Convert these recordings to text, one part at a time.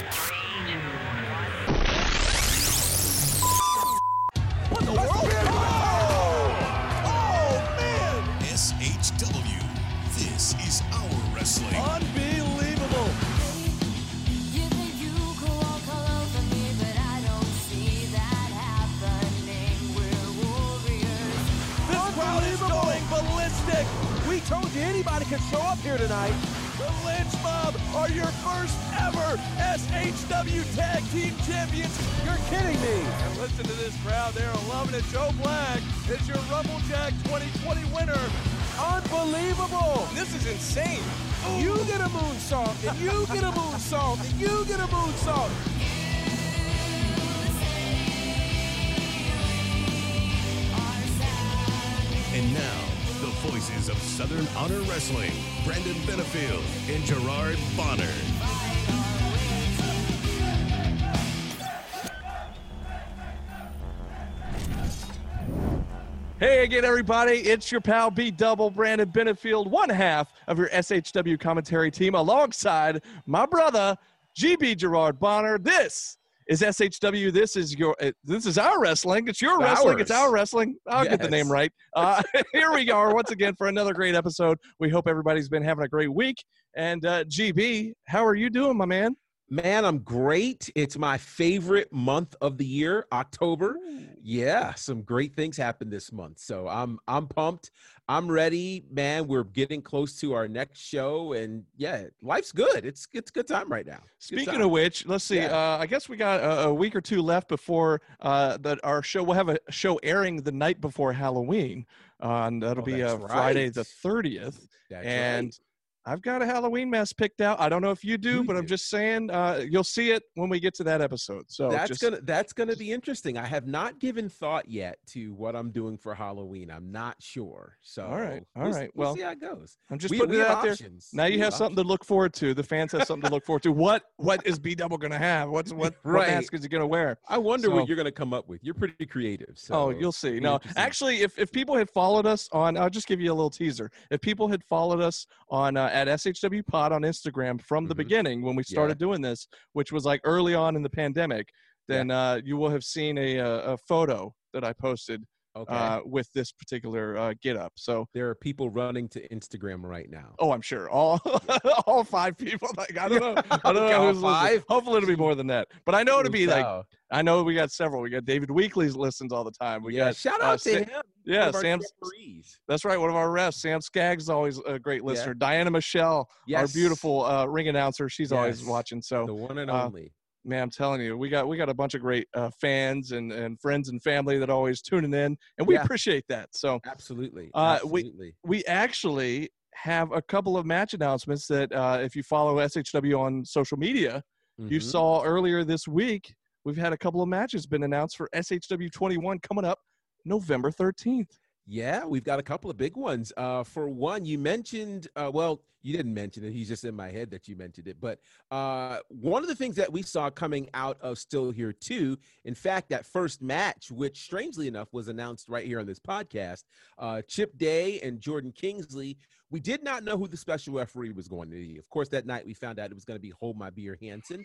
What listen to this crowd. They're loving it. Joe Black is your Rumblejack 2020 winner. Unbelievable. This is insane. You get a moonsault, and you get a moonsault, and you get a moonsault. And now, the voices of Southern Honor Wrestling, Brandon Benefield and Gerard Bonner. Again, everybody. It's your pal B Double Brandon Benefield, one half of your SHW commentary team, alongside my brother GB Gerard Bonner. This is SHW. This is your. uh, This is our wrestling. It's your wrestling. It's our wrestling. I'll get the name right. Uh, here we are once again for another great episode. We hope everybody's been having a great week. And uh, GB, how are you doing, my man? Man, I'm great. It's my favorite month of the year, October. Yeah, some great things happened this month. So I'm I'm pumped. I'm ready, man. We're getting close to our next show and yeah, life's good. It's it's a good time right now. Good Speaking of which, let's see. Yeah. Uh, I guess we got a, a week or two left before uh, that our show. We'll have a show airing the night before Halloween, uh, and that'll Oh, be uh, that's Friday the thirtieth. That's and right. I've got a Halloween mask picked out. I don't know if you do, but I'm just saying uh, you'll see it when we get to that episode. So that's just, gonna that's gonna be interesting. I have not given thought yet to what I'm doing for Halloween. I'm not sure. So All right, all we'll right. we'll Well, see how it goes. I'm just we, putting we it have out there. Now you We have something to look forward to. The fans have something to look forward to. What what is B Double to have? What's what, what mask is he to wear? I wonder So- what you're gonna come up with. You're pretty creative. So oh, you'll see. No, actually, if, if people had followed us on, I'll just give you a little teaser. If people had followed us on uh, at SHW Pod on Instagram from the Mhm. beginning when we started doing this, which was like early on in the pandemic, then uh, you will have seen a, a, a photo that I posted okay. uh, with this particular uh, get up. So, there are people running to Instagram right now. oh, I'm sure all all five people. Like I don't know, I don't know who's listening. Hopefully, it'll be more than that. But I know it'll be like I know we got several. We got David Weekly's listens all the time. We yeah, got shout uh, out to Sa- him. yeah, Sam. That's right. One of our refs, Sam Skaggs, is always a great Yeah. listener. Diana Michelle, our beautiful uh, ring announcer, she's always watching. So, the one and uh, only. Man, I'm telling you, we got we got a bunch of great uh, fans and, and friends and family that are always tuning in, and we Yeah. appreciate that. So, Absolutely. uh, we- absolutely. we actually have a couple of match announcements that, uh, if you follow SHW on social media, you Mhm. saw earlier this week. We've had a couple of matches been announced for SHW 21 coming up November 13th. Yeah, we've got a couple of big ones. Uh, for one, you mentioned, uh, well, you didn't mention it. He's just in my head that you mentioned it. But uh, one of the things that we saw coming out of Still Here too, in fact, that first match, which strangely enough was announced right here on this podcast, uh, Chip Day and Jordan Kingsley. We did not know who the special referee was going to be. Of course, that night we found out it was going to be Hold My Beer Hansen,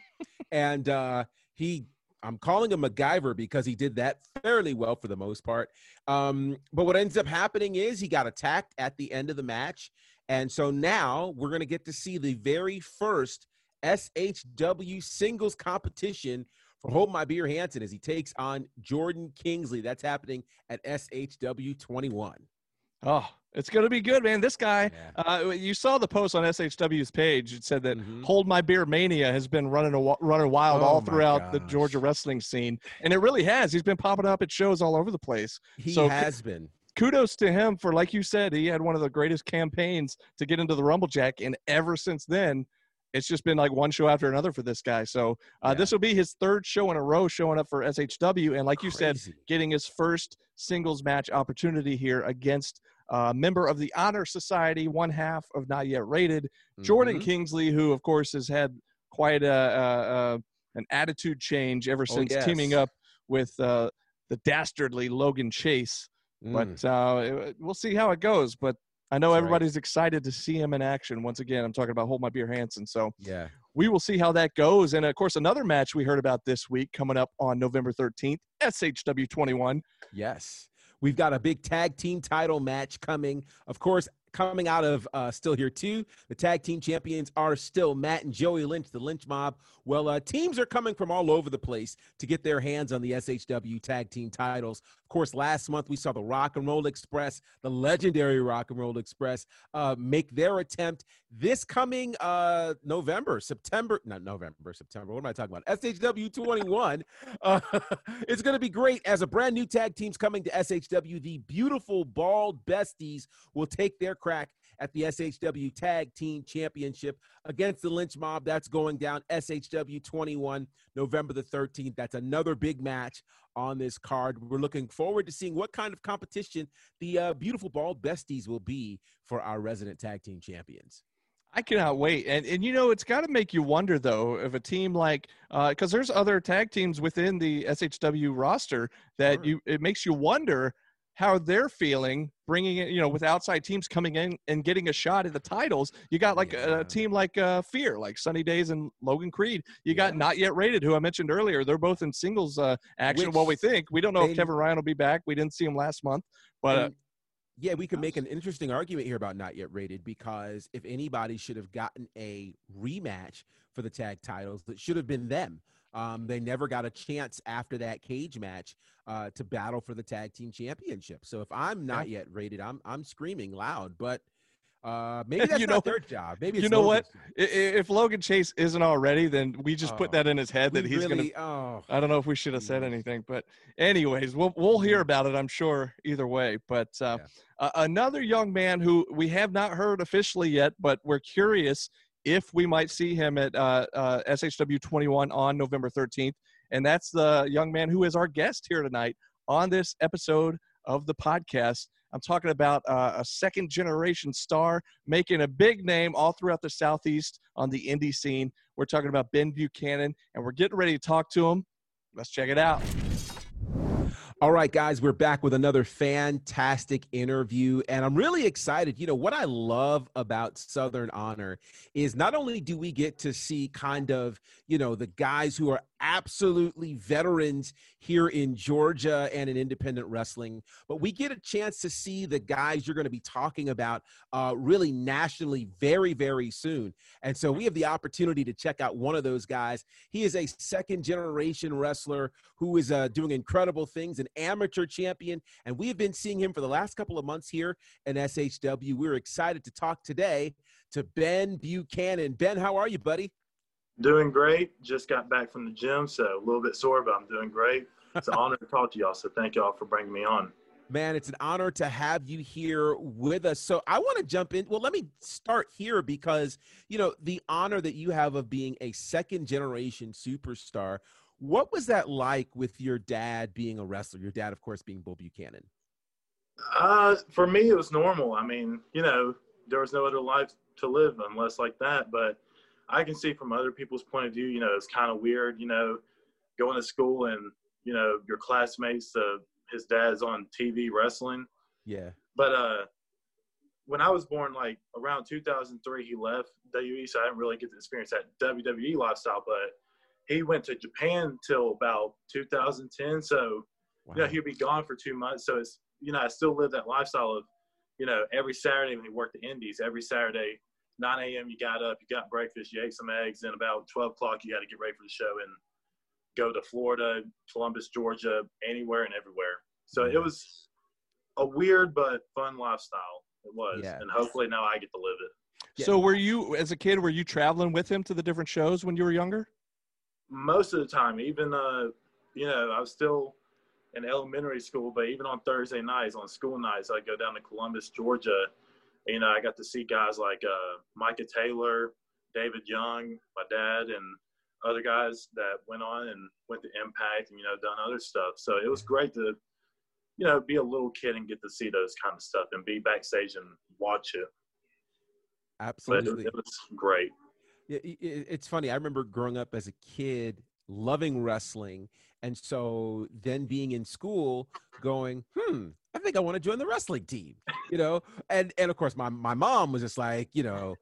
and uh, he. I'm calling him MacGyver because he did that fairly well for the most part. Um, but what ends up happening is he got attacked at the end of the match. And so now we're going to get to see the very first SHW singles competition for Hold My Beer Hansen as he takes on Jordan Kingsley. That's happening at SHW 21. Oh, it's going to be good, man. This guy, Yeah. uh, you saw the post on SHW's page. It said that Mhm. Hold My Beer Mania has been running a, running wild Oh all throughout the. Georgia wrestling scene. And it really has. He's been popping up at shows all over the place. He So- has been. Kudos to him for, like you said, he had one of the greatest campaigns to get into the Rumblejack. And ever since then, it's just been like one show after another for this guy. So uh, Yeah. this will be his third show in a row showing up for SHW. And like you said, getting his first singles match opportunity here against a member of the Honor Society, one half of Not Yet Rated, Jordan Mhm. Kingsley, who of course has had quite a, a, a an attitude change ever Oh, since teaming up with uh, the dastardly Logan Chase. Mm. But uh, it- we'll see how it goes. But I know That's right. everybody's excited to see him in action once again. I'm talking about Hold My Beer Hansen. So yeah. we will see how that goes. And of course, another match we heard about this week coming up on November 13th, SHW 21. Yes. We've got a big tag team title match coming. Of course, coming out of uh, Still Here too, the tag team champions are still Matt and Joey Lynch, the Lynch Mob. Well, uh, teams are coming from all over the place to get their hands on the SHW tag team titles. Of course, last month we saw the Rock and Roll Express, the legendary Rock and Roll Express, uh, make their attempt this coming uh, November, September, not November, September. What am I talking about? SHW 21. uh, it's going to be great as a brand new tag team's coming to SHW. The beautiful bald besties will take their crack at the SHW Tag Team Championship against the Lynch Mob. That's going down SHW 21, November the 13th. That's another big match on this card. We're looking forward to seeing what kind of competition the uh, beautiful bald besties will be for our resident tag team champions. I cannot wait. And and you know, it's got to make you wonder though, if a team like because there's other tag teams within the SHW roster that Sure. you it makes you wonder how they're feeling bringing it you know with outside teams coming in and getting a shot at the titles you got like Yeah. a team like uh fear like sunny days and logan creed you got not yet rated who i mentioned earlier they're both in singles uh action Which what we think we don't know they- if kevin ryan will be back we didn't see him last month but uh, yeah, we could make an interesting argument here about not yet rated because if anybody should have gotten a rematch for the tag titles, that should have been them. Um, they never got a chance after that cage match uh, to battle for the tag team championship. So if I'm not yet rated, I'm I'm screaming loud. But uh, maybe that's You not know- their job. Maybe you know what? Job. if logan chase isn't already then we just put Oh, that in his head that he's gonna Oh, I don't know if we should have said anything, but anyways, we'll we'll hear Mhm. about it. I'm sure either way. But uh, Yeah. uh, another young man who we have not heard officially yet, but we're curious if we might see him at uh, uh, SHW 21 on November 13th, and that's the young man who is our guest here tonight on this episode of the podcast. I'm talking about uh, a second generation star making a big name all throughout the Southeast on the indie scene. We're talking about Ben Buchanan, and we're getting ready to talk to him. Let's check it out. All right, guys, we're back with another fantastic interview, and I'm really excited. You know, what I love about Southern Honor is not only do we get to see kind of, you know, the guys who are absolutely veterans here in Georgia and in independent wrestling, but we get a chance to see the guys you're going to be talking about uh, really nationally very, very soon. And so we have the opportunity to check out one of those guys. He is a second generation wrestler who is uh, doing incredible things, an amateur champion, and we have been seeing him for the last couple of months here in SHW. We're excited to talk today to Ben Buchanan. Ben, how are you, buddy? Doing great. Just got back from the gym, so a little bit sore, but I'm doing great. It's an honor to talk to y'all. So thank y'all for bringing me on. Man, it's an honor to have you here with us. So I want to jump in. Well, let me start here because, you know, the honor that you have of being a second generation superstar. What was that like with your dad being a wrestler? Your dad, of course, being Bull Buchanan. Uh, for me, it was normal. I mean, you know, there was no other life to live unless like that. But I can see from other people's point of view, you know, it's kind of weird, you know, going to school and you know your classmates, uh, his dad's on TV wrestling. Yeah. But uh, when I was born, like around 2003, he left WWE, so I didn't really get to experience that WWE lifestyle. But he went to Japan till about 2010, so you know he'd be gone for two months. So it's you know I still live that lifestyle of you know every Saturday when he worked the Indies, every Saturday 9 a.m. you got up, you got breakfast, you ate some eggs, and about 12 o'clock you got to get ready for the show and go to Florida, Columbus, Georgia, anywhere and everywhere. So it was a weird but fun lifestyle. It was, Yeah. and hopefully now I get to live it. Yeah. So, were you, as a kid, were you traveling with him to the different shows when you were younger? Most of the time, even uh, you know, I was still in elementary school, but even on Thursday nights, on school nights, I go down to Columbus, Georgia. You know, I got to see guys like uh, Micah Taylor, David Young, my dad, and other guys that went on and went to Impact and you know done other stuff. So it was great to, you know, be a little kid and get to see those kind of stuff and be backstage and watch it. But it, Absolutely. it was great. It's funny. I remember growing up as a kid, loving wrestling, and so then being in school, going, "Hmm, I think I want to join the wrestling team," you know. And and of course, my my mom was just like, you know,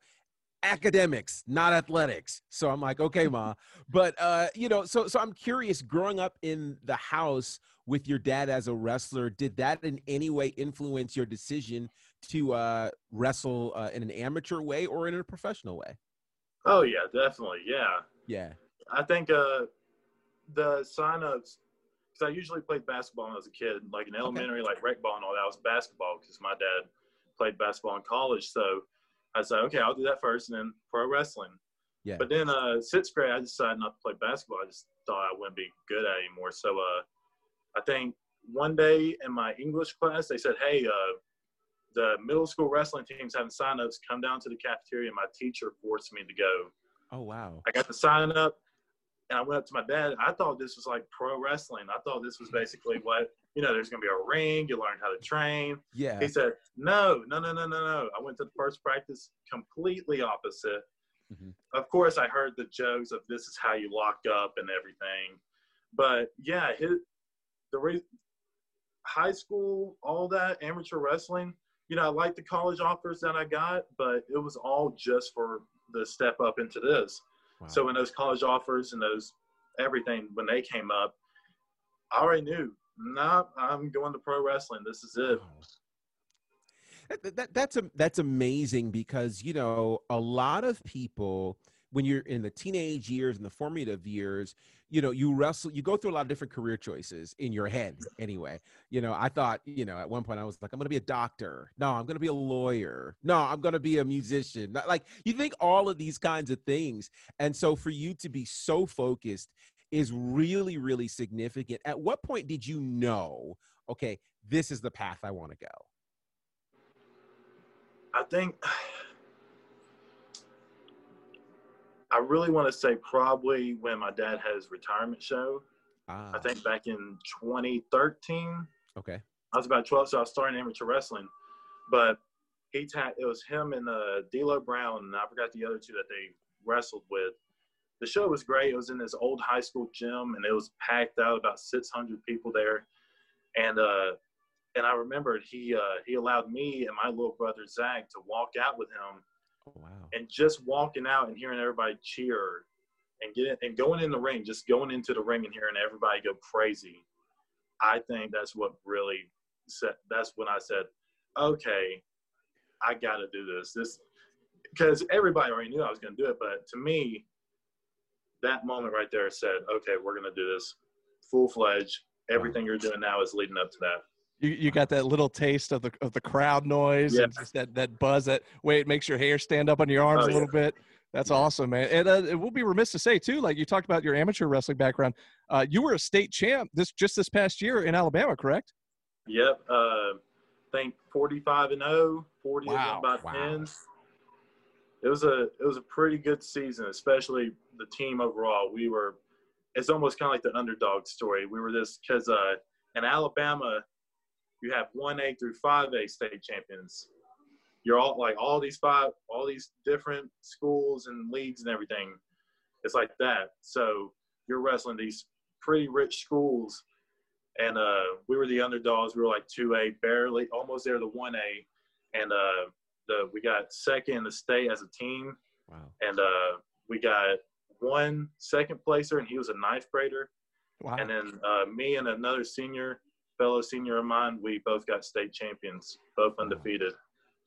academics, not athletics. So I'm like, okay, ma. But uh, you know, so so I'm curious. Growing up in the house with your dad as a wrestler, did that in any way influence your decision to uh, wrestle uh, in an amateur way or in a professional way? Oh yeah, definitely. Yeah, Yeah. I think uh, the signups because I usually played basketball when I was a kid, like in elementary, like rec ball and all that was basketball because my dad played basketball in college. So I said, okay, I'll do that first, and then pro wrestling. Yeah. But then uh, sixth grade, I decided not to play basketball. I just thought I wouldn't be good at anymore. So uh, I think one day in my English class, they said, hey, uh, the middle school wrestling team's having signups. Come down to the cafeteria. and My teacher forced me to go. Oh wow. I got the sign up and I went up to my dad. I thought this was like pro wrestling. I thought this was basically what, you know, there's going to be a ring. You learn how to train. Yeah. He said, no, no, no, no, no, no. I went to the first practice completely opposite. Mhm. Of course, I heard the jokes of this is how you lock up and everything. But yeah, his, the re- high school, all that amateur wrestling, you know, I like the college offers that I got, but it was all just for the step up into this. Wow. So when those college offers and those everything when they came up, I already knew, nah, I'm going to pro wrestling. This is it. Wow. That, that, that's a, that's amazing because you know a lot of people when you're in the teenage years and the formative years you know you wrestle you go through a lot of different career choices in your head anyway. You know i thought you know at one point i was like i'm going to be a doctor. No i'm going to be a lawyer. No i'm going to be a musician. Like you think all of these kinds of things and so for you to be so focused is really really significant. At what point did you know okay this is the path i want to go I think I really want to say probably when my dad had his retirement show. ah, I think back in 2013. okay I was about 12, so I was starting amateur wrestling. But he it was him and uh, D'Lo Brown, and I forgot the other two that they wrestled with. The show was great. It was in this old high school gym, and it was packed out, about 600 people there. And uh, and I remembered he uh, he allowed me and my little brother Zach to walk out with him, Oh, wow and just walking out and hearing everybody cheer, and get and going in the ring, just going into the ring and hearing everybody go crazy. I think that's what really said. That's when I said, okay, I got to do this. This because everybody already knew I was going to do it, but to me, that moment right there said, okay, we're going to do this full fledged. Everything you're doing now is leading up to that. You, you got that little taste of the of the crowd noise and just that, that buzz that way it makes your hair stand up on your arms Oh, a yeah. little bit. That's awesome, man. And uh, it will be remiss to say too, like you talked about your amateur wrestling background. Uh, you were a state champ this just this past year in Alabama, correct? Yep. Uh, I think 45 and 0, 40 of Wow, by wow. 10s. It was a it was a pretty good season, especially the team overall. We were it's almost kind of like the underdog story. We were this because uh, in Alabama, you have one A through five A state champions. You're all like all these five, all these different schools and leagues and everything. It's like that. So you're wrestling these pretty rich schools and uh, we were the underdogs. We were like two A, barely almost there to one A, and uh, the we got second in the state as a team, wow and uh, we got one second placer, and he was a ninth grader, Wow. and then uh, me and another senior, fellow senior of mine, we both got state champions, both undefeated.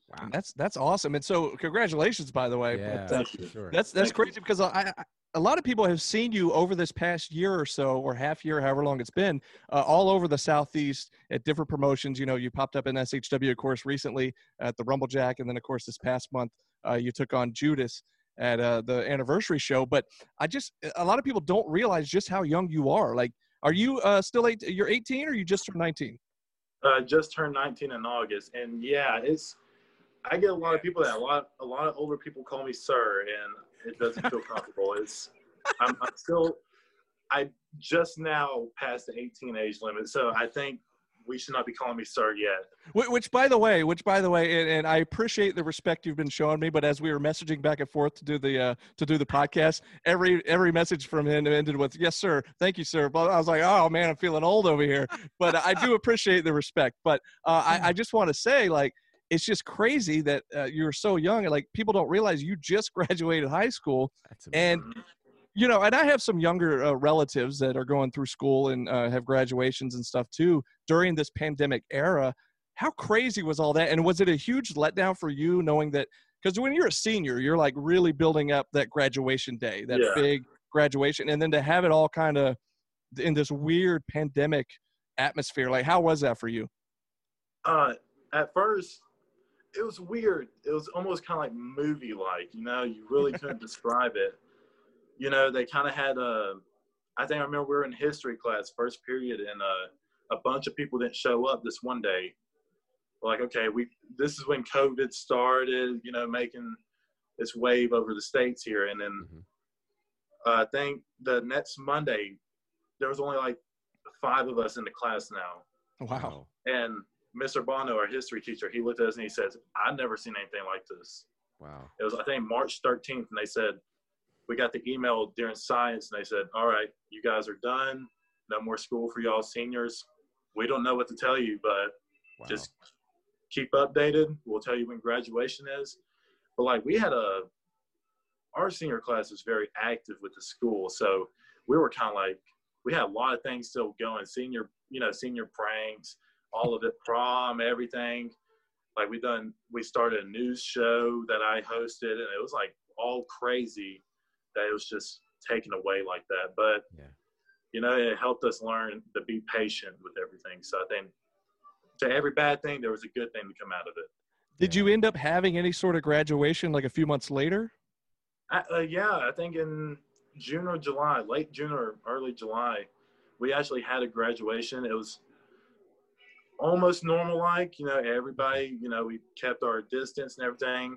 wow That's that's awesome. And so congratulations, by the way. yeah But, uh, Thank you. sure That's that's Thank you. crazy because I, I a lot of people have seen you over this past year or so, or half year, however long it's been, uh, all over the southeast at different promotions. You know, you popped up in SHW, of course, recently at the Rumblejack, and then of course this past month uh, you took on Judas at uh, the anniversary show. But I just a lot of people don't realize just how young you are. Like, are you uh, still eight? You're 18, or you just turned 19? Uh, just turned 19 in August, and yeah, it's. I get a lot of people that a lot a lot of older people call me sir, and it doesn't feel comfortable. It's I'm, I'm still I just now passed the 18 age limit, so I think we should not be calling me sir yet. Wh- Which, by the way, which by the way, and, and I appreciate the respect you've been showing me. But as we were messaging back and forth to do the uh, to do the podcast, every every message from him ended with "Yes, sir. Thank you, sir." But I was like, "Oh man, I'm feeling old over here." But I do appreciate the respect. But uh, I, I just want to say, like, it's just crazy that uh, you're so young and like people don't realize you just graduated high school That's and. You know and i have some younger uh, relatives that are going through school and uh, have graduations and stuff too during this pandemic era how crazy was all that and was it a huge letdown for you knowing that because when you're a senior you're like really building up that graduation day that Yeah. big graduation and then to have it all kind of in this weird pandemic atmosphere like how was that for you Uh, at first, it was weird. It was almost kind of like movie like, you know, you really couldn't describe it. You know, they kind of had a, I think I remember we were in history class, first period, and uh, a bunch of people didn't show up this one day. We're like, okay, we this is when COVID started, you know, making this wave over the states here. And then Mhm. uh, I think the next Monday, there was only like five of us in the class now. wow And Mr. Bono, our history teacher, he looked at us and he says, I've never seen anything like this. Wow. It was, I think, March 13th, and they said, we got the email during science, and they said, all right, you guys are done. No more school for y'all seniors. We don't know what to tell you, but wow. just keep updated. We'll tell you when graduation is. But like, we had a, our senior class was very active with the school. So we were kind of like, we had a lot of things still going. Senior, you know, senior pranks, all of it, prom, everything. Like we done, we started a news show that I hosted, and it was like all crazy that it was just taken away like that. But Yeah. you know, it helped us learn to be patient with everything. So I think to every bad thing, there was a good thing to come out of it. did you end up having any sort of graduation like a few months later I, uh, yeah, I think in June or July, late June or early July, we actually had a graduation. It was almost normal like, you know, everybody, you know, we kept our distance and everything.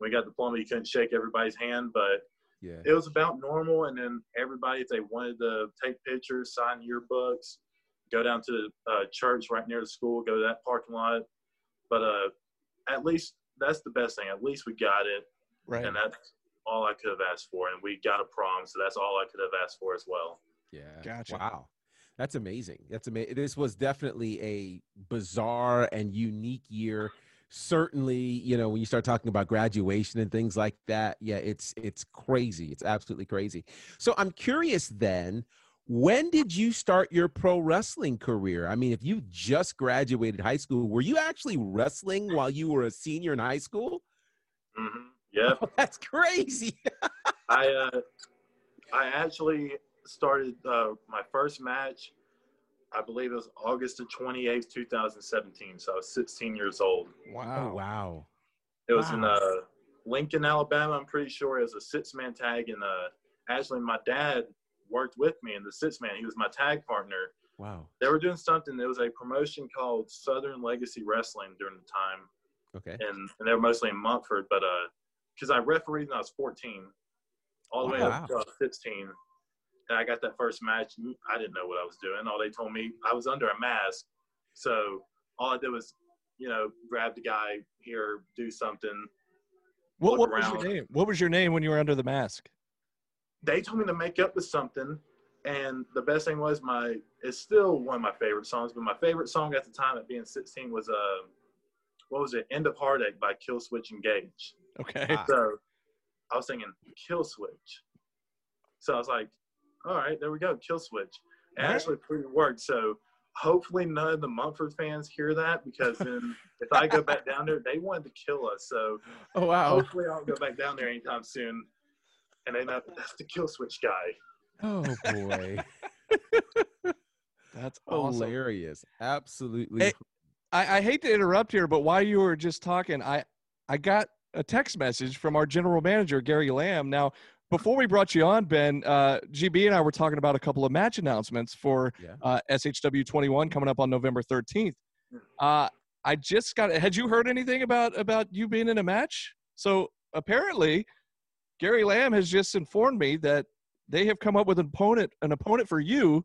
We got the diploma, you couldn't shake everybody's hand, but Yeah. it was about normal. And then everybody, if they wanted to take pictures, sign yearbooks, go down to the uh, church right near the school, go to that parking lot. But uh, at least that's the best thing. At least we got it right and that's all I could have asked for. And we got a prom, so that's all I could have asked for as well. Yeah. Gotcha. Wow. That's amazing. That's amazing. This was definitely a bizarre and unique year. Certainly, you know, when you start talking about graduation and things like that, yeah, it's it's crazy. It's absolutely crazy. So I'm curious then, when did you start your pro wrestling career? I mean, if you just graduated high school, were you actually wrestling while you were a senior in high school? hmm Yep. Oh, that's crazy. I uh, I actually started uh, my first match. I believe it was August the twenty eighth, two thousand seventeen. So I was sixteen years old. wow Oh, wow. It was in uh, Lincoln, Alabama. I'm pretty sure it was a six man tag, and uh, actually my dad worked with me in the six man. He was my tag partner. Wow. They were doing something. There was a promotion called Southern Legacy Wrestling during the time. Okay. and, and they were mostly in Munford. But because I refereed when I was 14, all the way up to I was 16, and I got that first match. I didn't know what I was doing. All they told me I was under a mask, so all I did was, you know, grab the guy here, do something. what, what was your name what was your name when you were under the mask They told me to make up with something. And the best thing was my it's still one of my favorite songs, but my favorite song at the time at being 16 was uh what was it? End of Heartache by Killswitch Engage. okay Ah. So I was thinking kill switch. So I was like, all right, there we go, kill switch. And All right. actually pretty worked. So hopefully none of the Munford fans hear that because then if I go back down there, they wanted to kill us. So Oh, wow. hopefully I don't go back down there anytime soon. And they know that's the kill switch guy. Oh, boy. that's oh, awesome Hilarious. Absolutely. Hey, I, I hate to interrupt here, but while you were just talking, I I got a text message from our general manager Gary Lamb. Now, before we brought you on, Ben, uh, GB and I were talking about a couple of match announcements for Yeah. uh, SHW 21 coming up on November 13th. Uh, I just got. Had you heard anything about about you being in a match? So apparently, Gary Lamb has just informed me that they have come up with an opponent an opponent for you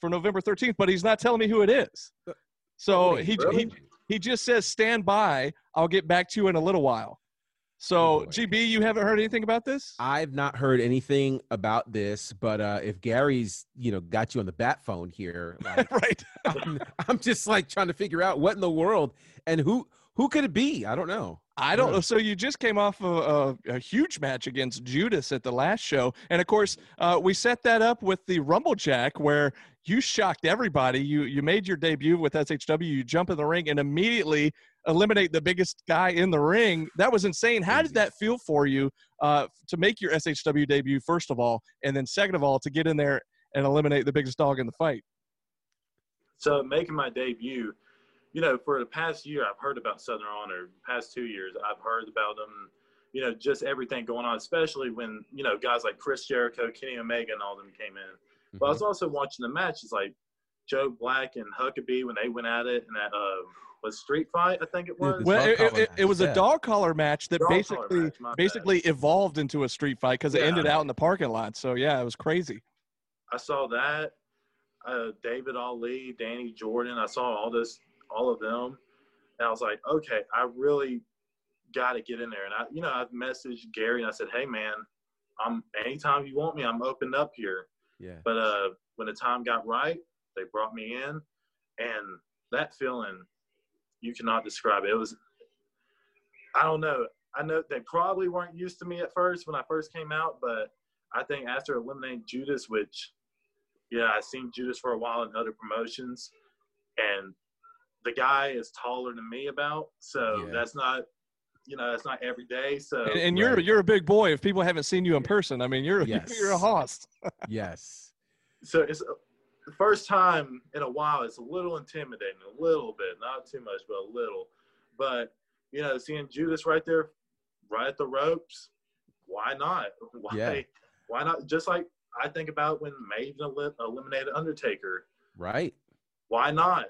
for November 13th, but he's not telling me who it is. So Wait, he, really? he he just says stand by. I'll get back to you in a little while. So Oh. GB, you haven't heard anything about this? I've not heard anything about this, but uh, if Gary's, you know, got you on the bat phone here, like, right. I'm, I'm just like trying to figure out what in the world and who Who could it be? I don't know. I don't know. So you just came off of a, a huge match against Judas at the last show, and of course, uh, we set that up with the Rumblejack, where you shocked everybody. You you made your debut with SHW. You jump in the ring and immediately eliminate the biggest guy in the ring. That was insane. How did that feel for you uh, to make your SHW debut first of all, and then second of all to get in there and eliminate the biggest dog in the fight? So making my debut, you know, for the past year, I've heard about Southern Honor. Past two years, I've heard about them. You know, just everything going on, especially when you know guys like Chris Jericho, Kenny Omega, and all them came in. But I was also watching the matches like Joe Black and Huckabee when they went at it and that uh, was Street Fight, I think it was. the Well, it, it, it, it was match, a dog collar match that Dog basically match, my bad. basically evolved into a street fight because it Yeah. ended out in the parking lot. So yeah, it was crazy. I saw that. Uh, David Ali, Danny Jordan. I saw all this, all of them, and I was like, okay, I really got to get in there. And I, you know, I've messaged Gary and I said, hey man, I'm anytime you want me, I'm open up here. Yeah. But uh, when the time got right, they brought me in, and that feeling, you cannot describe it. It was, I don't know. I know they probably weren't used to me at first when I first came out, but I think after eliminating Judas, which, yeah, I seen Judas for a while in other promotions, and the guy is taller than me about, so Yeah. that's not, you know, that's not every day. So And, and you're right. you're a big boy. If people haven't seen you in person, I mean, you're Yes. you're a host. Yes. so it's the first time in a while. It's a little intimidating, a little bit, not too much, but a little. But you know, seeing Judas right there, right at the ropes, why not? Why? Yeah. Why not? Just like I think about when Maven elim- eliminated Undertaker. Right. Why not?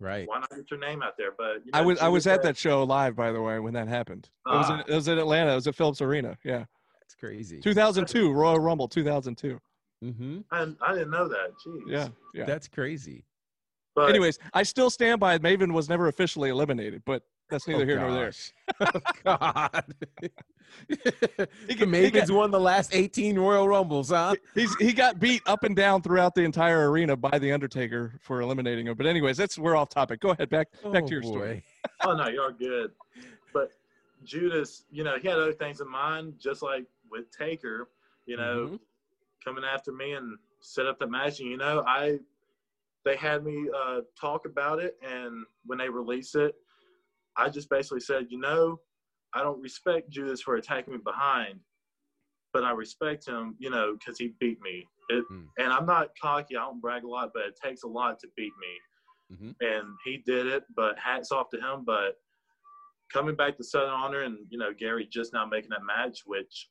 Right. Why not get your name out there? But you I was I was Judas at that show live, by the way, when that happened. It was in, Ah. it was in Atlanta. It was at Phillips Arena. Yeah, That's crazy. 2002 Royal Rumble 2002. Mm-hmm. I, I didn't know that. Jeez. Yeah, yeah. That's crazy. But Anyways, I still stand by it. Maven was never officially eliminated, but that's neither Oh, here nor there. Oh, God. He the got- he got- Mavens won the last 18 Royal Rumbles, huh? He's he got beat up and down throughout the entire arena by the Undertaker for eliminating him. But anyways, that's we're off topic. Go ahead, back back Oh, to your story. oh no, you're good. But Judas, you know, he had other things in mind, just like with Taker, you know, Mhm. coming after me and set up the match. And you know, I they had me uh, talk about it, and when they released it, I just basically said, you know, I don't respect Judas for attacking me behind, but I respect him, you know, because he beat me. It, Mm. And I'm not cocky. I don't brag a lot, but it takes a lot to beat me Mhm. and he did it. But hats off to him. But coming back to Southern Honor and you know Gary just now making that match, which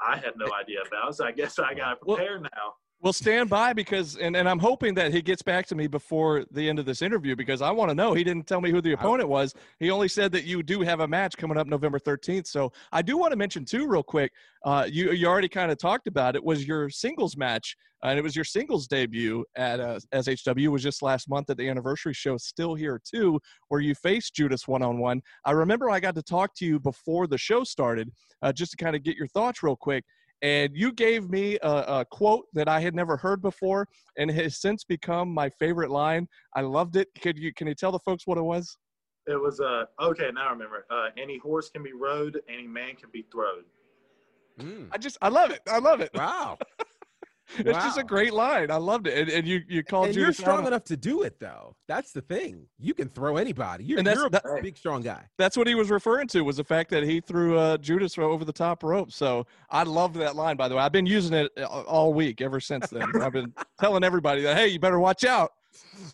I had no idea about. So I guess I got to Well- prepare now. Well, stand by because, and, and I'm hoping that he gets back to me before the end of this interview because I want to know. He didn't tell me who the opponent was. He only said that you do have a match coming up November 13th. So I do want to mention too, real quick. Uh, you you already kind of talked about it. Was your singles match, and it was your singles debut at uh, SHW. Was just last month at the anniversary show, still here too, where you faced Judas one on one. I remember I got to talk to you before the show started, uh, just to kind of get your thoughts real quick and you gave me a, a quote that I had never heard before, and it has since become my favorite line. I loved it. Could you can you tell the folks what it was? It was uh okay. Now I remember. Uh, any horse can be rode. Any man can be thrown. Mm. I just I love it. I love it. Wow. It's just a great line. I loved it. And, and you you called and you're Judas out strong enough to do it, though. That's the thing. You can throw anybody. You're, And that's- you're a that- big, strong guy. That's what he was referring to was the fact that he threw uh, Judas over the top rope. So I love that line. By the way, I've been using it uh, all week ever since then. I've been telling everybody that hey, you better watch out.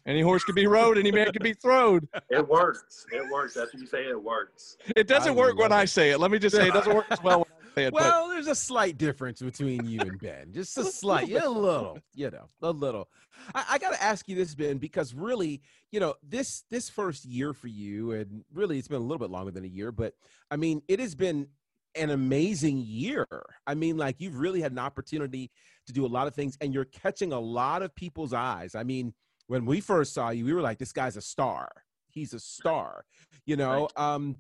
Any horse can be rode. Any man can be thrown. It works. It works. That's what you say it, it works. It doesn't I work when love I say it. Let me just say it doesn't work as well say it. but- Well, there's a slight difference between you and Ben. Just a slight, yeah, a little, you know, a little. I, I got to ask you this, Ben, because really, you know, this this first year for you, and really, it's been a little bit longer than a year, but I mean, it has been an amazing year. I mean, like you've really had an opportunity to do a lot of things, and you're catching a lot of people's eyes. I mean, when we first saw you, we were like, this guy's a star. He's a star, you know. Um,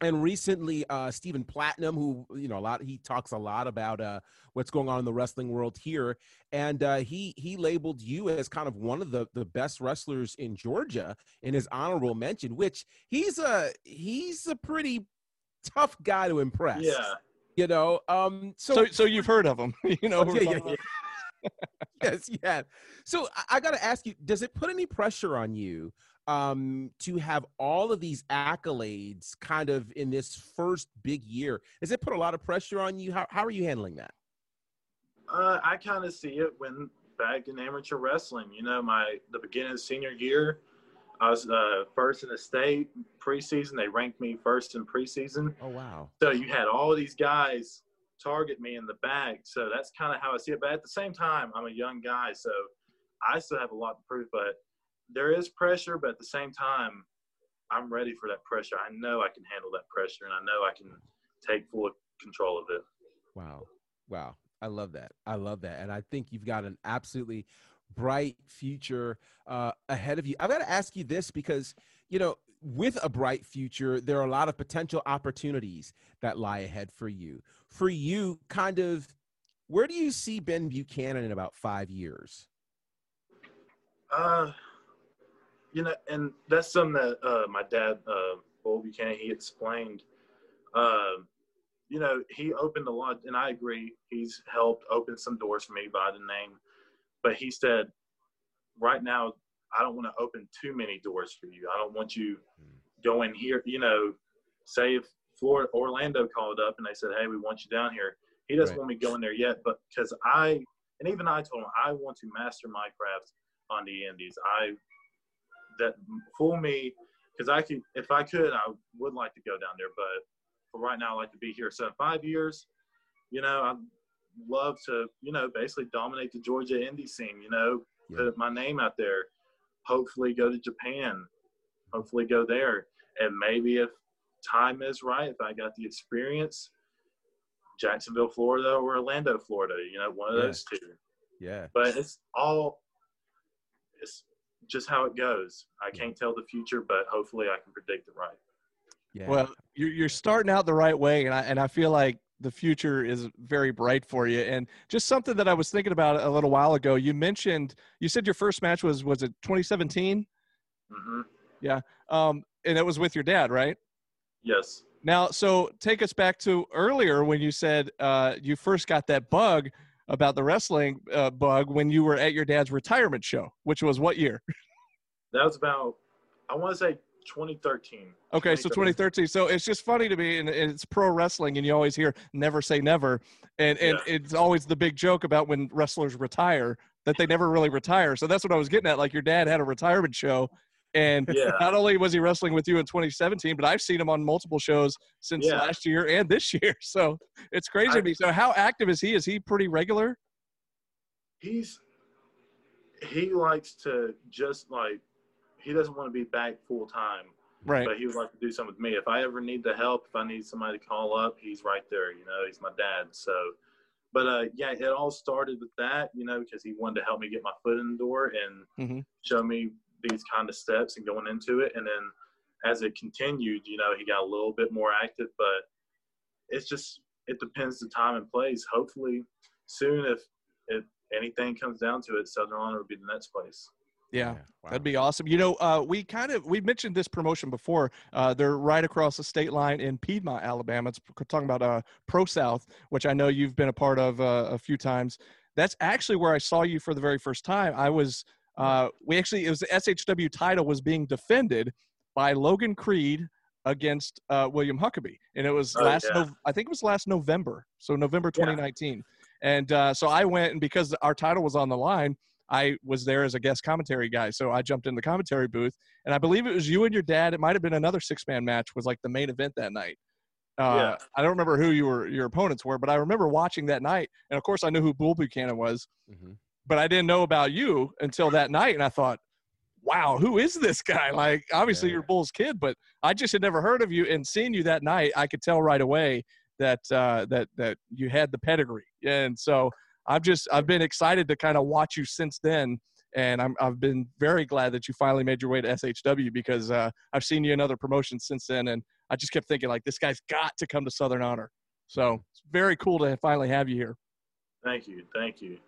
and recently uh Stephen Platinum who you know a lot he talks a lot about uh what's going on in the wrestling world here and uh he he labeled you as kind of one of the the best wrestlers in Georgia in his honorable mention which he's a he's a pretty tough guy to impress Yeah. you know um so So, so you've heard of him, you know. yeah, yeah, yeah. yes yeah so I, I got to ask you does it put any pressure on you um to have all of these accolades kind of in this first big year does it put a lot of pressure on you how, how are you handling that Uh, I kind of see it when back in amateur wrestling. You know, my the beginning of senior year, I was uh, first in the state preseason. They ranked me first in preseason. oh wow So you had all these guys target me in the back. So that's kind of how I see it. But at the same time, I'm a young guy, so I still have a lot to prove. But there is pressure, but at the same time, I'm ready for that pressure. I know I can handle that pressure, and I know I can take full control of it. Wow. Wow. I love that. I love that. And I think you've got an absolutely bright future uh, ahead of you. I've got to ask you this because, you know, with a bright future, there are a lot of potential opportunities that lie ahead for you. For you, kind of, where do you see Ben Buchanan in about five years? Uh, you know, and that's something that uh, my dad, uh, Bull Buchanan, he explained. Uh, you know, he opened a lot, and I agree. He's helped open some doors for me by the name, but he said, right now, I don't want to open too many doors for you. I don't want you going here. You know, say if Florida, Orlando called up and they said, "Hey, we want you down here." He doesn't Right. want me going there yet, but because I and even I told him I want to master my craft on the indies. I that fool me because I could if I could I would like to go down there, but for right now I like to be here. So five years, you know, I'd love to, you know, basically dominate the Georgia indie scene, you know, Yeah. put my name out there, hopefully go to Japan, hopefully go there. And maybe if time is right, if I got the experience, Jacksonville, Florida or Orlando, Florida, you know, one of Yeah. those two Yeah. but it's all it's just how it goes i can't tell the future but hopefully i can predict it right Yeah. Well, you're you're starting out the right way, and I and I feel like the future is very bright for you. And just something that I was thinking about a little while ago. You mentioned you said your first match was was it 2017, hmm Yeah. um, and it was with your dad, right? yes Now, so take us back to earlier when you said uh, you first got that bug about the wrestling uh, bug when you were at your dad's retirement show, which was what year? that was about i want to say 2013 Okay, so 2013. So it's just funny to me, and and it's pro wrestling, and you always hear "never say never," and and Yeah. it's always the big joke about when wrestlers retire that they never really retire. So that's what I was getting at. Like your dad had a retirement show, and Yeah. not only was he wrestling with you in 2017, but I've seen him on multiple shows since Yeah. last year and this year. So it's crazy I- to me. So how active is he? Is he pretty regular? he's he likes to just like he doesn't want to be back full time Right. but he would like to do something with me if i ever need the help if i need somebody to call up he's right there you know he's my dad so but uh yeah it all started with that you know because he wanted to help me get my foot in the door and Mhm. show me these kind of steps and going into it and then as it continued you know he got a little bit more active but it's just it depends the time and place hopefully soon if if anything comes down to it southern honor would be the next place Yeah. Wow. That'd be awesome. You know, uh, we kind of we mentioned this promotion before. Uh, they're right across the state line in Piedmont, Alabama. It's we're talking about uh, Pro South, which I know you've been a part of uh, a few times. That's actually where I saw you for the very first time. I was uh, we actually it was the SHW title was being defended by Logan Creed against uh, William Huckabee, and it was Oh, last yeah. Nov I think it was last November, so November Yeah. 2019. And uh, so I went, and because our title was on the line, I was there as a guest commentary guy. So I jumped in the commentary booth, and I believe it was you and your dad. It might have been another six man match. Was like the main event that night. Uh, Yeah. I don't remember who you were, your opponents were, but I remember watching that night, and of course I knew who Bull Buchanan was, Mm Mhm. But I didn't know about you until that night, and I thought, wow, who is this guy? Like, obviously Yeah. you're Bull's kid, but I just had never heard of you. And seeing you that night, I could tell right away that uh, that that you had the pedigree. And so I've just I've been excited to kind of watch you since then. And I'm, I've been very glad that you finally made your way to SHW because uh, I've seen you in other promotions since then, and I just kept thinking like this guy's got to come to Southern Honor. So it's very cool to finally have you here. Thank you, thank you.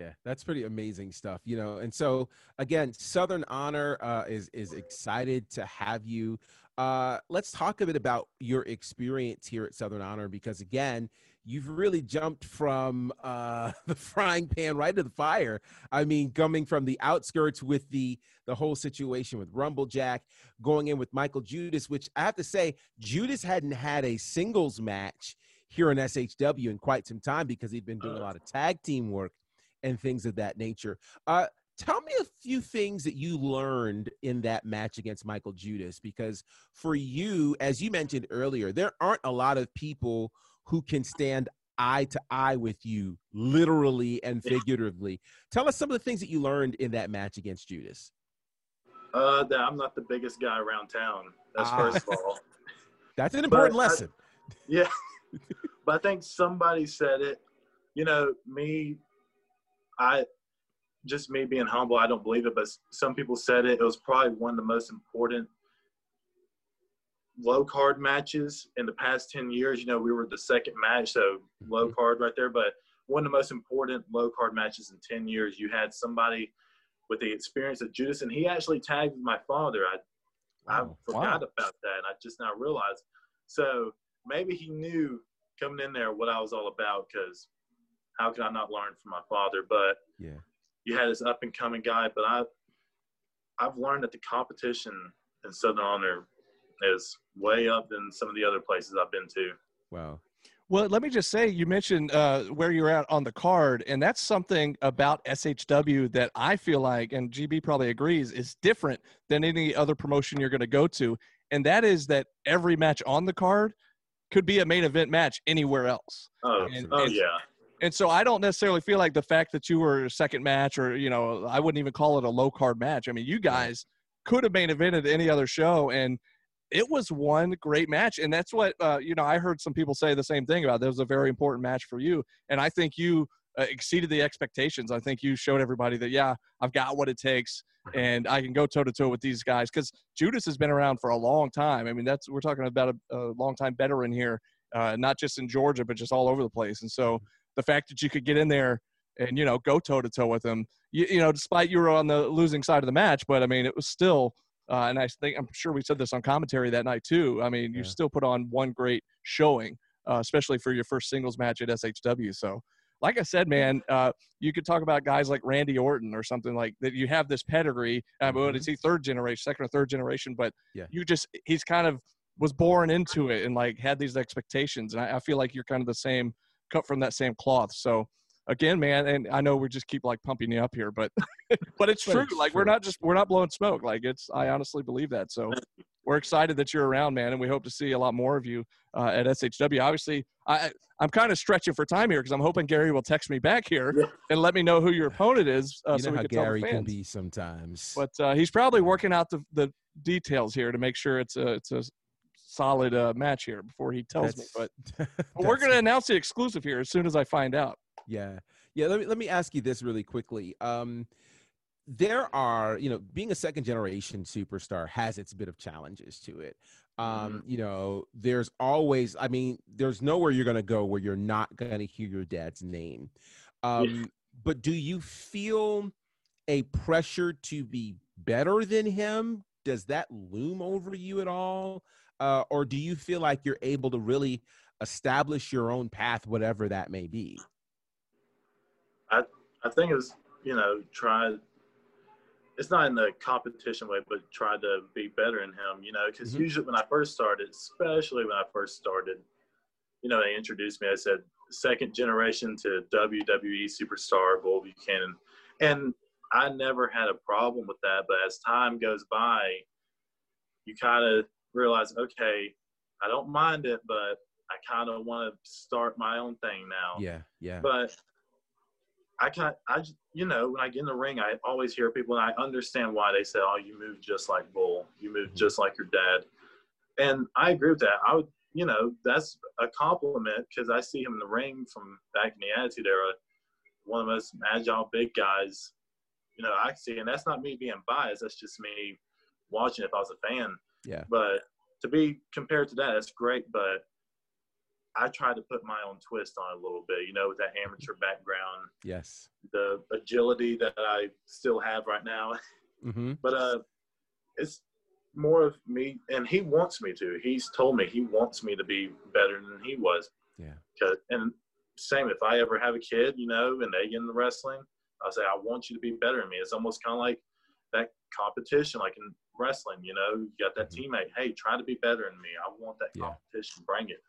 Yeah, that's pretty amazing stuff, you know. And so again, Southern Honor uh, is is excited to have you. Uh, let's talk a bit about your experience here at Southern Honor because again, you've really jumped from uh, the frying pan right to the fire. I mean, coming from the outskirts with the the whole situation with Rumblejack, going in with Michael Judas, which I have to say, Judas hadn't had a singles match here in SHW in quite some time because he'd been doing a lot of tag team work and things of that nature. Uh, tell me a few things that you learned in that match against Michael Judas, because for you, as you mentioned earlier, there aren't a lot of people who can stand eye to eye with you, literally and figuratively. Tell us some of the things that you learned in that match against Judas. Uh, that I'm not the biggest guy around town. That's Ah. first of all. That's an important But I- lesson. Yeah. but I think somebody said it. You know, me, I, just me being humble, I don't believe it, but some people said it. It was probably one of the most important low card matches in the past 10 years. You know, we were the second match, so mm-hmm. low card right there, but one of the most important low card matches in 10 years. You had somebody with the experience of Judas, and he actually tagged my father. I, I Wow. forgot about that, and I just now realized. So maybe he knew coming in there what I was all about because how could I not learn from my father? But Yeah. you had this up and coming guy, but I I've learned that the competition in Southern Honor is way up than some of the other places I've been to. Wow. Well, let me just say, you mentioned uh, where you're at on the card, and that's something about SHW that I feel like, and GB probably agrees, is different than any other promotion you're going to go to. And that is that every match on the card could be a main event match anywhere else. Oh, And- oh and- yeah. And so I don't necessarily feel like the fact that you were a second match, or you know, I wouldn't even call it a low card match. I mean, you guys could have main evented any other show, and it was one great match. And that's what uh, you know. I heard some people say the same thing about. It was a very important match for you, and I think you uh, exceeded the expectations. I think you showed everybody that yeah, I've got what it takes, and I can go toe to toe with these guys because Judas has been around for a long time. I mean, that's we're talking about a, a long time veteran here, uh, not just in Georgia, but just all over the place. And so the fact that you could get in there and you know go toe to toe with them, you, you know, despite you were on the losing side of the match, but I mean, it was still. Uh, and I think I'm sure we said this on commentary that night too. I mean, you still put on one great showing, uh, especially for your first singles match at SHW. So, like I said, man, uh, you could talk about guys like Randy Orton or something like that. You have this pedigree. Uh, but Mhm. is he third generation, second or third generation? But Yeah. you just he's kind of was born into it and like had these expectations. And I, I feel like you're kind of the same, cut from that same cloth. So again, man, and I know we just keep like pumping you up here, but but it's true. it's like we're not just we're not blowing smoke. Like it's I honestly believe that. So we're excited that you're around, man, and we hope to see a lot more of you uh, at SHW. Obviously, I I'm kind of stretching for time here because I'm hoping Gary will text me back here Yeah. and let me know who your opponent is, uh, you so know we how can tell Gary the can be sometimes. But uh, he's probably working out the, the details here to make sure it's a it's a solid uh, match here before he tells me. But, but we're going to announce the exclusive here as soon as I find out. Yeah. Yeah. Let me let me ask you this really quickly. Um, there are, you know, being a second generation superstar has its bit of challenges to it. Um, you know, there's always, I mean, there's nowhere you're gonna go where you're not gonna hear your dad's name. Um, but do you feel a pressure to be better than him? Does that loom over you at all? Uh, or do you feel like you're able to really establish your own path, whatever that may be? I I think it's you know, try. It's not in the competition way, but try to be better in him, you know, because Mhm. usually when I first started, especially when I first started, you know, they introduced me. I said second generation to WWE superstar Bull Buchanan, and I never had a problem with that. But as time goes by, you kind of realize, okay, I don't mind it, but I kind of want to start my own thing now Yeah, yeah. but I can't. I you know, when I get in the ring, I always hear people, and I understand why they say, "Oh, you move just like Bull. You move Mhm. just like your dad," and I agree with that. I would, you know, that's a compliment because I see him in the ring from back in the Attitude Era, one of the most agile big guys, you know, I see, and that's not me being biased. That's just me watching if I was a fan. Yeah. But to be compared to that, that's great. But I try to put my own twist on it a little bit, you know, with that amateur background, Yes. the agility that I still have right now. Mm-hmm. But uh, it's more of me, and he wants me to. He's told me he wants me to be better than he was. Yeah. 'Cause- and same, if I ever have a kid, you know, and they get into wrestling, I'll say, I want you to be better than me. It's almost kind of like that competition, like in wrestling, you know, you got that Mhm. teammate, hey, try to be better than me. I want that Yeah. competition. Bring it.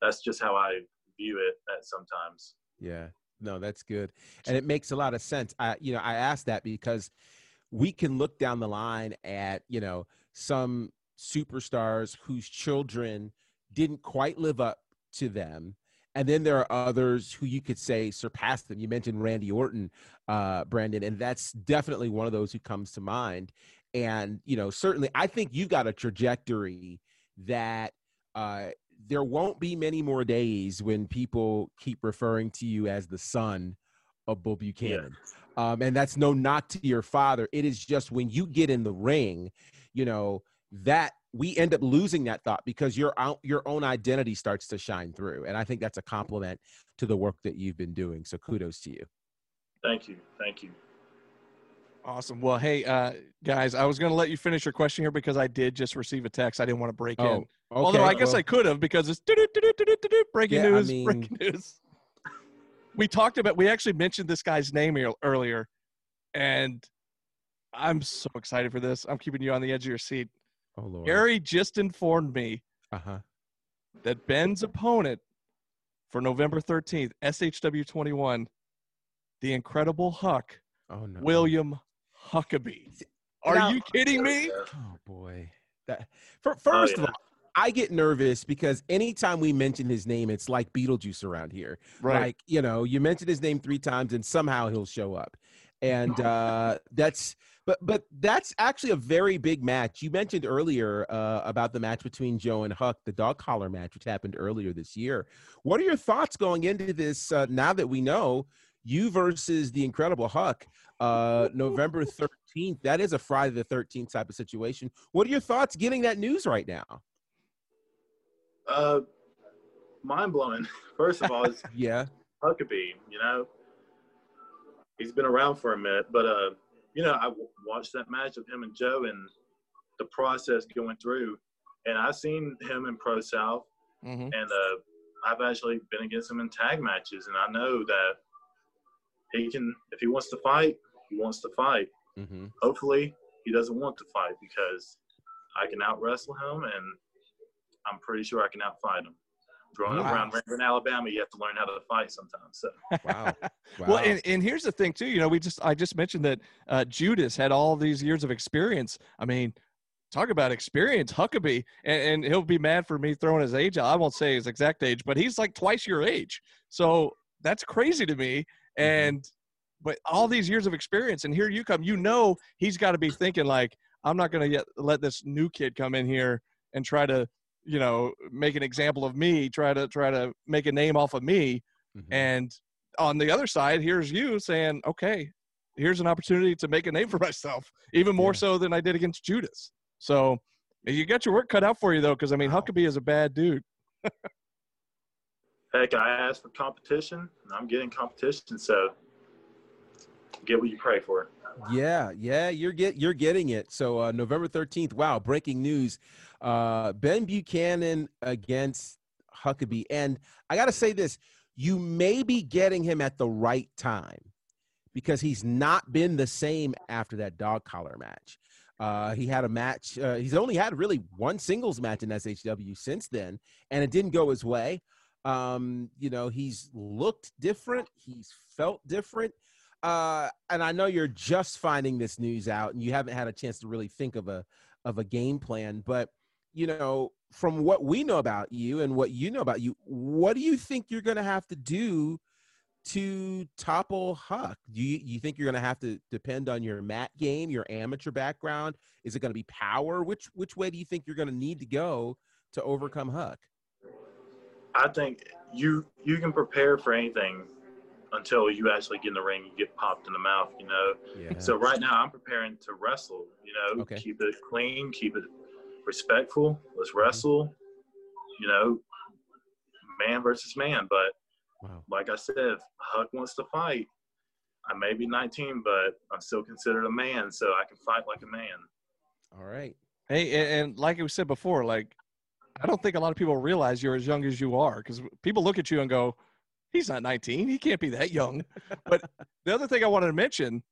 That's just how I view it at sometimes. Yeah. No, that's good. And it makes a lot of sense. I you know, I asked that because we can look down the line at, you know, some superstars whose children didn't quite live up to them. And then there are others who you could say surpassed them. You mentioned Randy Orton, uh, Brandon, and that's definitely one of those who comes to mind. And, you know, certainly I think you've got a trajectory that uh, there won't be many more days when people keep referring to you as the son of Bull Buchanan. Um, and that's no knock to your father. It is just when you get in the ring, you know, that we end up losing that thought because your your own identity starts to shine through. And I think that's a compliment to the work that you've been doing. So kudos to you. Thank you. Thank you. Awesome. Well, hey, uh, guys, I was going to let you finish your question here because I did just receive a text. I didn't want to break in. Although I guess well, I could have because it's breaking Yeah, I news, mean- breaking news. We talked about, we actually mentioned this guy's name earlier, and I'm so excited for this. I'm keeping you on the edge of your seat. Oh Lord. Gary just informed me Uh huh. that Ben's opponent for November 13th, SHW 21, the Incredible Huck, Oh no. William Huckabee. Are Now- you kidding me? Oh boy. That for, first of yeah. all, I get nervous because anytime we mention his name, it's like Beetlejuice around here. Right. Like, you know, you mention his name three times and somehow he'll show up. And uh that's but but that's actually a very big match. You mentioned earlier uh about the match between Joe and Huck, the dog collar match, which happened earlier this year. What are your thoughts going into this uh, now that we know you versus the incredible Huck, uh November 13th? That is a Friday the 13th type of situation. What are your thoughts getting that news right now? Uh, mind blowing. First of all, it's Yeah. Huckabee. You know, he's been around for a minute, but uh, you know, I w- watched that match of him and Joe and the process going through, and I've seen him in Pro South, Mm-hmm. and uh, I've actually been against him in tag matches, and I know that he can, if he wants to fight, he wants to fight. Mm-hmm. Hopefully, he doesn't want to fight because I can out wrestle him, and I'm pretty sure I can outfight him. Growing up around Rankin, Alabama, you have to learn how to fight sometimes. So. Wow. wow. Well, and, and here's the thing too. You know, we just I just mentioned that uh, Judas had all these years of experience. I mean, talk about experience, Huckabee, and, and he'll be mad for me throwing his age. out. I won't say his exact age, but he's like twice your age. So that's crazy to me. And but all these years of experience, and here you come. You know, he's got to be thinking like, I'm not going to let this new kid come in here and try to, you know, make an example of me. Try to try to make a name off of me. Mhm. And on the other side, here's you saying, okay, here's an opportunity to make a name for myself, even more Yeah. so than I did against Judas. So you got your work cut out for you, though, because I mean, Wow. Huckabee is a bad dude. Heck, I asked for competition, and I'm getting competition. So get what you pray for. Yeah, yeah, you're get you're getting it. So uh, November thirteenth. Wow, breaking news: uh, Ben Buchanan against Huckabee, and I got to say this: you may be getting him at the right time because he's not been the same after that dog collar match. Uh, he had a match. Uh, he's only had really one singles match in SHW since then, and it didn't go his way. Um, you know, he's looked different. He's felt different. Uh and i know you're just finding this news out and you haven't had a chance to really think of a of a game plan but you know from what we know about you and what you know about you what do you think you're going to have to do to topple huck? Do you, you think you're going to have to depend on your mat game your amateur background? Is it going to be power? Which which way do you think you're going to need to go to overcome huck I think you you can prepare for anything until you actually get in the ring and get popped in the mouth. You know. yeah So right now I'm preparing to wrestle. You know, Okay. keep it clean, keep it respectful. Let's wrestle. You know, man versus man. But Wow. like I said, if Huck wants to fight, I may be 19, but I'm still considered a man, so I can fight like a man. All right. Hey, and, and like we said before, like I don't think a lot of people realize you're as young as you are because people look at you and go, "He's not 19. He can't be that young." But the other thing I wanted to mention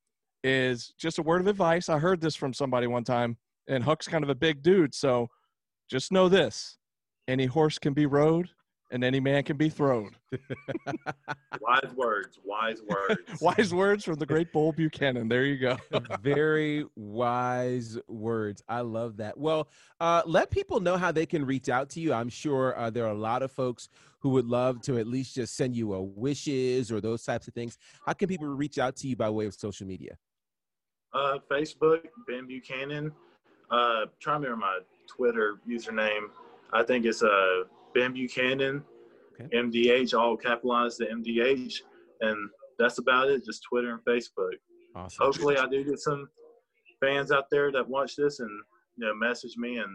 is just a word of advice. I heard this from somebody one time, and Huck's kind of a big dude, so just know this: any horse can be rode, and any man can be thrown. Wise words, wise words. Wise words from the great Bull Buchanan. There you go. Very wise words. I love that. Well, uh, let people know how they can reach out to you. I'm sure uh, there are a lot of folks who would love to at least just send you a wishes or those types of things. How can people reach out to you by way of social media? Uh, Facebook, Ben Buchanan. Uh, try to remember my Twitter username. I think it's uh, Ben Buchanan, Okay. MDH, all capitalized the MDH. And that's about it, just Twitter and Facebook. Awesome. Hopefully, I do get some fans out there that watch this and you know message me and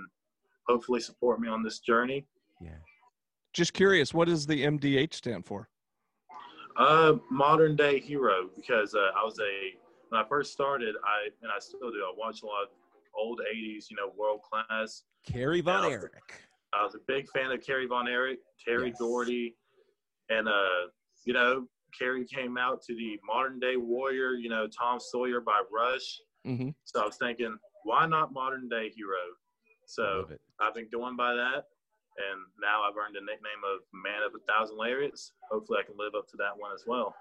hopefully support me on this journey. Yeah. Just curious, what does the MDH stand for? Uh, modern day hero because uh, I was a when I first started, I and I still do. I watch a lot of old '80s, you know, world class. Kerry Von Yeah. Erich. I was a big fan of Kerry Von Erich, Terry Yes. Gordy, and uh, you know, Kerry came out to the modern day warrior, you know, Tom Sawyer by Rush. hmm So I was thinking, why not modern day hero? So I've been going by that, and now I've earned a nickname of Man of a Thousand Lariats. Hopefully, I can live up to that one as well.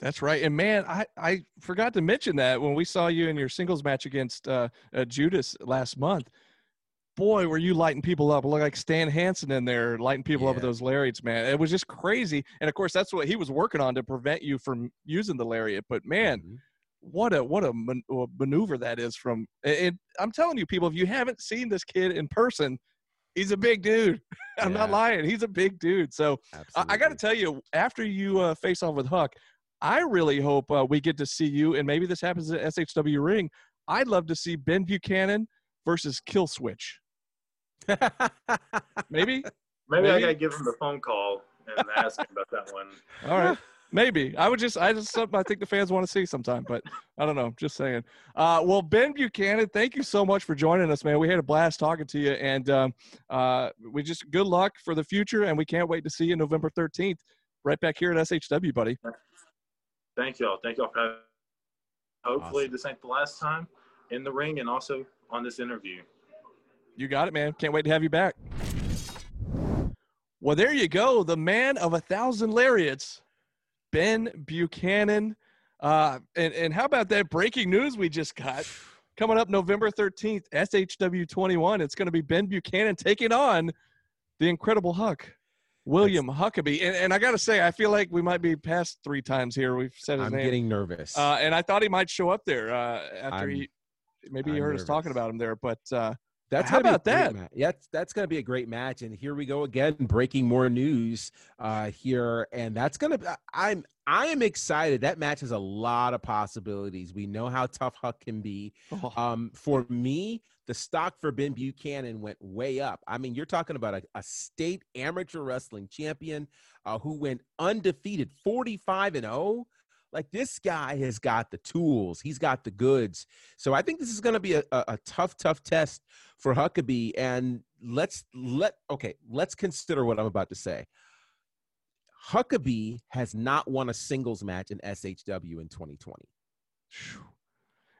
That's right. And man, I, I forgot to mention that when we saw you in your singles match against uh, uh, Judas last month. Boy, were you lighting people up. Look like Stan Hansen in there lighting people up with those lariats, man. It was just crazy. And of course, that's what he was working on to prevent you from using the lariat. But man, Mhm. what a what a man, uh, maneuver that is from. And I'm telling you, people, if you haven't seen this kid in person, he's a big dude. I'm not lying. He's a big dude. So I, I got to tell you, after you uh, face off with Huck, I really hope uh, we get to see you, and maybe this happens at SHW Ring. I'd love to see Ben Buchanan versus Kill Switch. Maybe. Maybe, I gotta give him the phone call and ask him about that one. All right. Maybe. I would just, I just, something I think the fans want to see sometime, but I don't know. Just saying. Uh, well, Ben Buchanan, thank you so much for joining us, man. We had a blast talking to you, and um, uh, we just good luck for the future, and we can't wait to see you November 13th, right back here at SHW, buddy. Thank y'all. Thank y'all for having. Hopefully, Awesome. this ain't the last time in the ring and also on this interview. You got it, man. Can't wait to have you back. Well, there you go. The man of a thousand lariats, Ben Buchanan. Uh, and, and how about that breaking news we just got? Coming up November 13th, SHW 21. It's going to be Ben Buchanan taking on the incredible Huck, William Huckabee. And, and I got to say, I feel like we might be past three times here. We've said his name. I'm getting nervous. Uh, and I thought he might show up there uh, after I'm- he maybe he I'm heard us talking about him there. But uh, That's how gonna be a about that? match. Yeah, that's, that's going to be a great match. And here we go again, breaking more news uh, here, and that's going to. I'm I am excited. That match has a lot of possibilities. We know how tough Huck can be. oh, Um, for me, the stock for Ben Buchanan went way up. I mean, you're talking about a, a state amateur wrestling champion uh, who went undefeated, 45 and 0. Like this guy has got the tools, he's got the goods. So I think this is going to be a, a, a tough, tough test for Huckabee. And let's let okay, let's consider what I'm about to say. Huckabee has not won a singles match in SHW in 2020. Phew.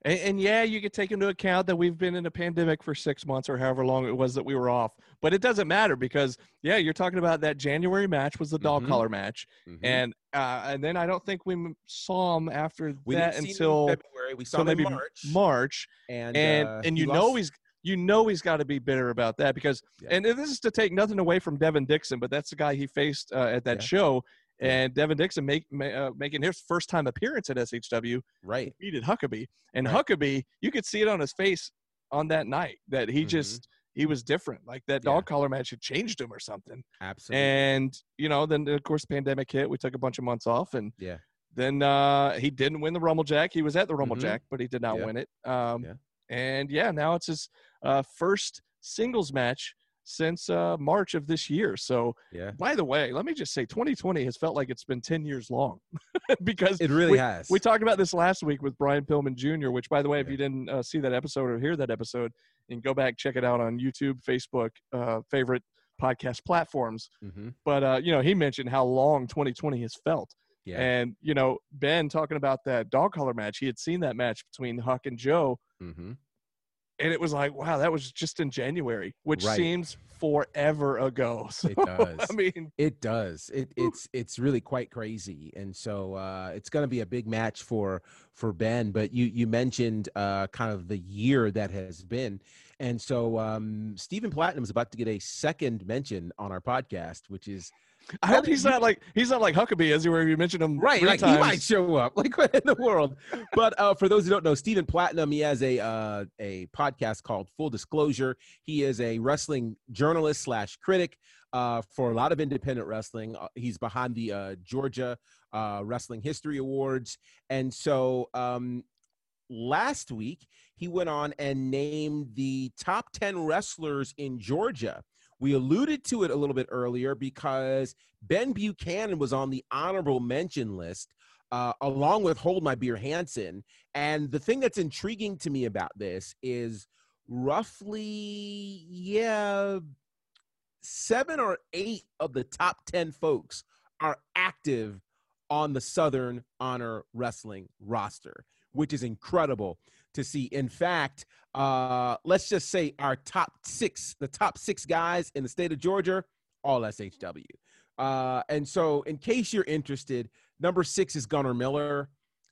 And, and yeah, you could take into account that we've been in a pandemic for six months or however long it was that we were off. But it doesn't matter because yeah, you're talking about that January match was the dog Mhm. collar match, and uh, and then I don't think we saw him after We that didn't see him in until February. We saw him in maybe March. March, and and uh, and you know he's you know he's got to be bitter about that because Yeah. and this is to take nothing away from Devin Dixon, but that's the guy he faced uh, at that Yeah. show. Yeah. And Devin Dixon make, uh, making his first time appearance at SHW right. defeated Huckabee. And Right. Huckabee, you could see it on his face on that night that he Mhm. just he was different. Like that Yeah. dog collar match had changed him or something. Absolutely. And you know, then of course pandemic hit. We took a bunch of months off, and Yeah. then uh, he didn't win the Rumblejack. He was at the Rumble Mhm. Jack, but he did not Yeah. win it. Um, Yeah. And yeah, now it's his uh, first singles match since uh, March of this year. So, Yeah. by the way, let me just say 2020 has felt like it's been 10 years long because It really we, has. we talked about this last week with Brian Pillman Jr., which, by the way, if you didn't uh, see that episode or hear that episode, and go back, check it out on YouTube, Facebook, uh, favorite podcast platforms. hmm But, uh, you know, he mentioned how long 2020 has felt. Yeah. And, you know, Ben talking about that dog collar match, he had seen that match between Huck and Joe, hmm and it was like, wow, that was just in January, which Right. seems forever ago. So, It does. I mean, It does. It it's it's really quite crazy, and so uh, it's going to be a big match for for Ben. But you you mentioned uh, kind of the year that has been, and so um, Stephen Platinum is about to get a second mention on our podcast, which is I hope he's not like he's not like Huckabee, as you where you mentioned him right. Like times. he might show up. Like what in the world? But uh, for those who don't know, Stephen Platinum, he has a uh, a podcast called Full Disclosure. He is a wrestling journalist slash critic uh, for a lot of independent wrestling. Uh, he's behind the uh, Georgia uh, Wrestling History Awards, and so um, last week he went on and named the top ten wrestlers in Georgia. We alluded to it a little bit earlier because Ben Buchanan was on the honorable mention list, uh, along with Hold My Beer Hansen. And the thing that's intriguing to me about this is roughly, yeah, seven or eight of the top 10 folks are active on the Southern Honor Wrestling roster, which is incredible to see. In fact, uh, let's just say our top six, the top six guys in the state of Georgia, all SHW. Uh, and so, in case you're interested, number six is Gunnar Miller.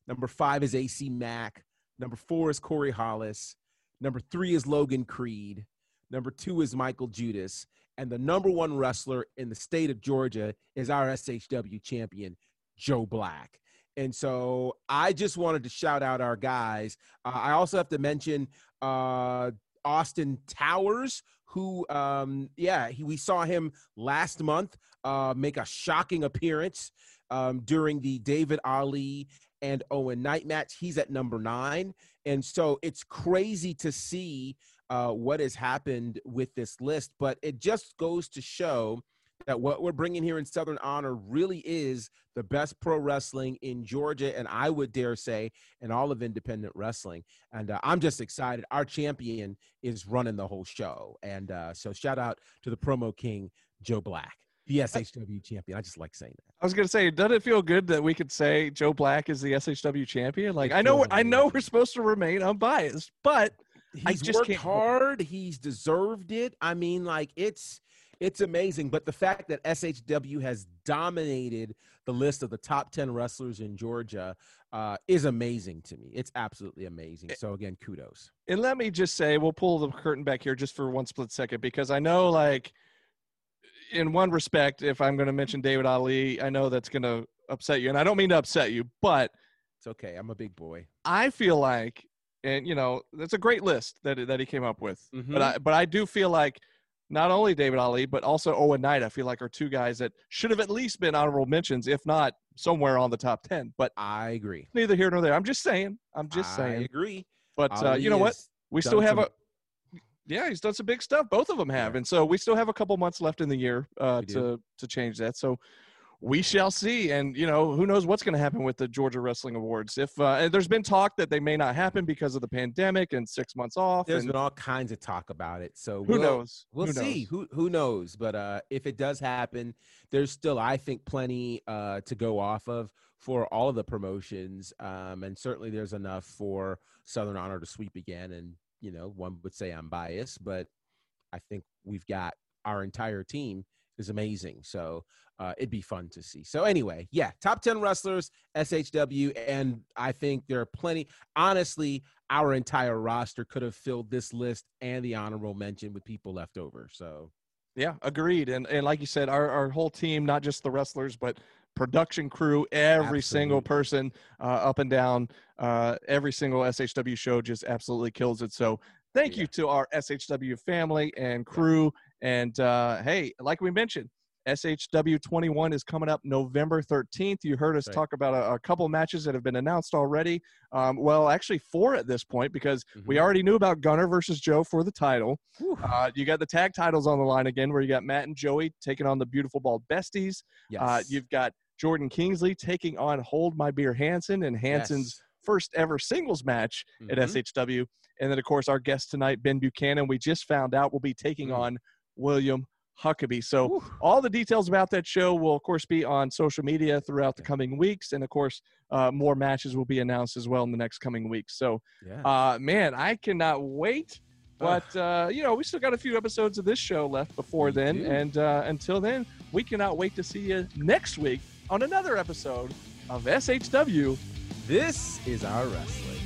Number five is AC Mack. Number four is Corey Hollis. Number three is Logan Creed. Number two is Michael Judas. And the number one wrestler in the state of Georgia is our SHW champion, Joe Black. And so I just wanted to shout out our guys. Uh, I also have to mention uh, Austin Towers, who, um, yeah, he, we saw him last month uh, make a shocking appearance um, during the David Ali and Owen Knight match. He's at number nine. And so it's crazy to see uh, what has happened with this list, but it just goes to show that what we're bringing here in Southern Honor really is the best pro wrestling in Georgia, and I would dare say in all of independent wrestling. And uh, I'm just excited. Our champion is running the whole show, and uh, so shout out to the promo king Joe Black, the SHW champion. I just like saying that. I was gonna say, doesn't it feel good that we could say Joe Black is the SHW champion? Like, I know, I know we're supposed to remain unbiased, but I He's just worked hard. He's deserved it. I mean, like it's it's amazing. But the fact that SHW has dominated the list of the top ten wrestlers in Georgia uh, is amazing to me. It's absolutely amazing. So again, kudos. and let me just say, we'll pull the curtain back here just for one split second because I know, like, in one respect, if I'm going to mention David Ali, I know that's going to upset you, and I don't mean to upset you, but It's okay. I'm a big boy. I feel like, and you know, that's a great list that that he came up with. Mhm. But I but I do feel like not only David Ali, but also Owen Knight. I feel like are two guys that should have at least been honorable mentions, if not somewhere on the top ten. But I agree. neither here nor there. I'm just saying. I'm just I saying. I agree. But uh, you know what? We still have some- a. Yeah, he's done some big stuff. Both of them have, Yeah. and so we still have a couple months left in the year uh, to to change that. So we shall see, and you know who knows what's going to happen with the Georgia Wrestling Awards. If uh, there's been talk that they may not happen because of the pandemic and six months off. There's and been all kinds of talk about it. So who we'll- knows? We'll Who see. knows? Who who knows? But uh, if it does happen, there's still, I think, plenty uh, to go off of for all of the promotions, um, and certainly there's enough for Southern Honor to sweep again. And you know, one would say I'm biased, but I think we've got our entire team is amazing. So uh, it'd be fun to see. So anyway, yeah, top ten wrestlers, SHW, and I think there are plenty. Honestly, our entire roster could have filled this list and the honorable mention with people left over. So Yeah, agreed. And and like you said, our, our whole team, not just the wrestlers, but production crew, every single person uh, up and down, uh, every single SHW show just absolutely kills it. So thank Yeah. you to our SHW family and crew. And uh, hey, like we mentioned, SHW 21 is coming up November 13th. You heard us Right. talk about a, a couple matches that have been announced already. Um, well, actually, four at this point because we Mhm. already knew about Gunner versus Joe for the title. Uh, you got the tag titles on the line again, where you got Matt and Joey taking on the Beautiful Bald Besties. Yes. Uh, you've got Jordan Kingsley taking on Hold My Beer Hansen and Hansen's Yes. first ever singles match at Mhm. SHW. And then, of course, our guest tonight, Ben Buchanan, we just found out will be taking Mm. on William Huckabee. So, Whew. all the details about that show will, of course, be on social media throughout the coming weeks. And, of course, uh, more matches will be announced as well in the next coming weeks. So, Yeah. uh, man, I cannot wait. But uh, you know, we still got a few episodes of this show left before We then, do. and uh, until then, we cannot wait to see you next week on another episode of SHW. this is our wrestling.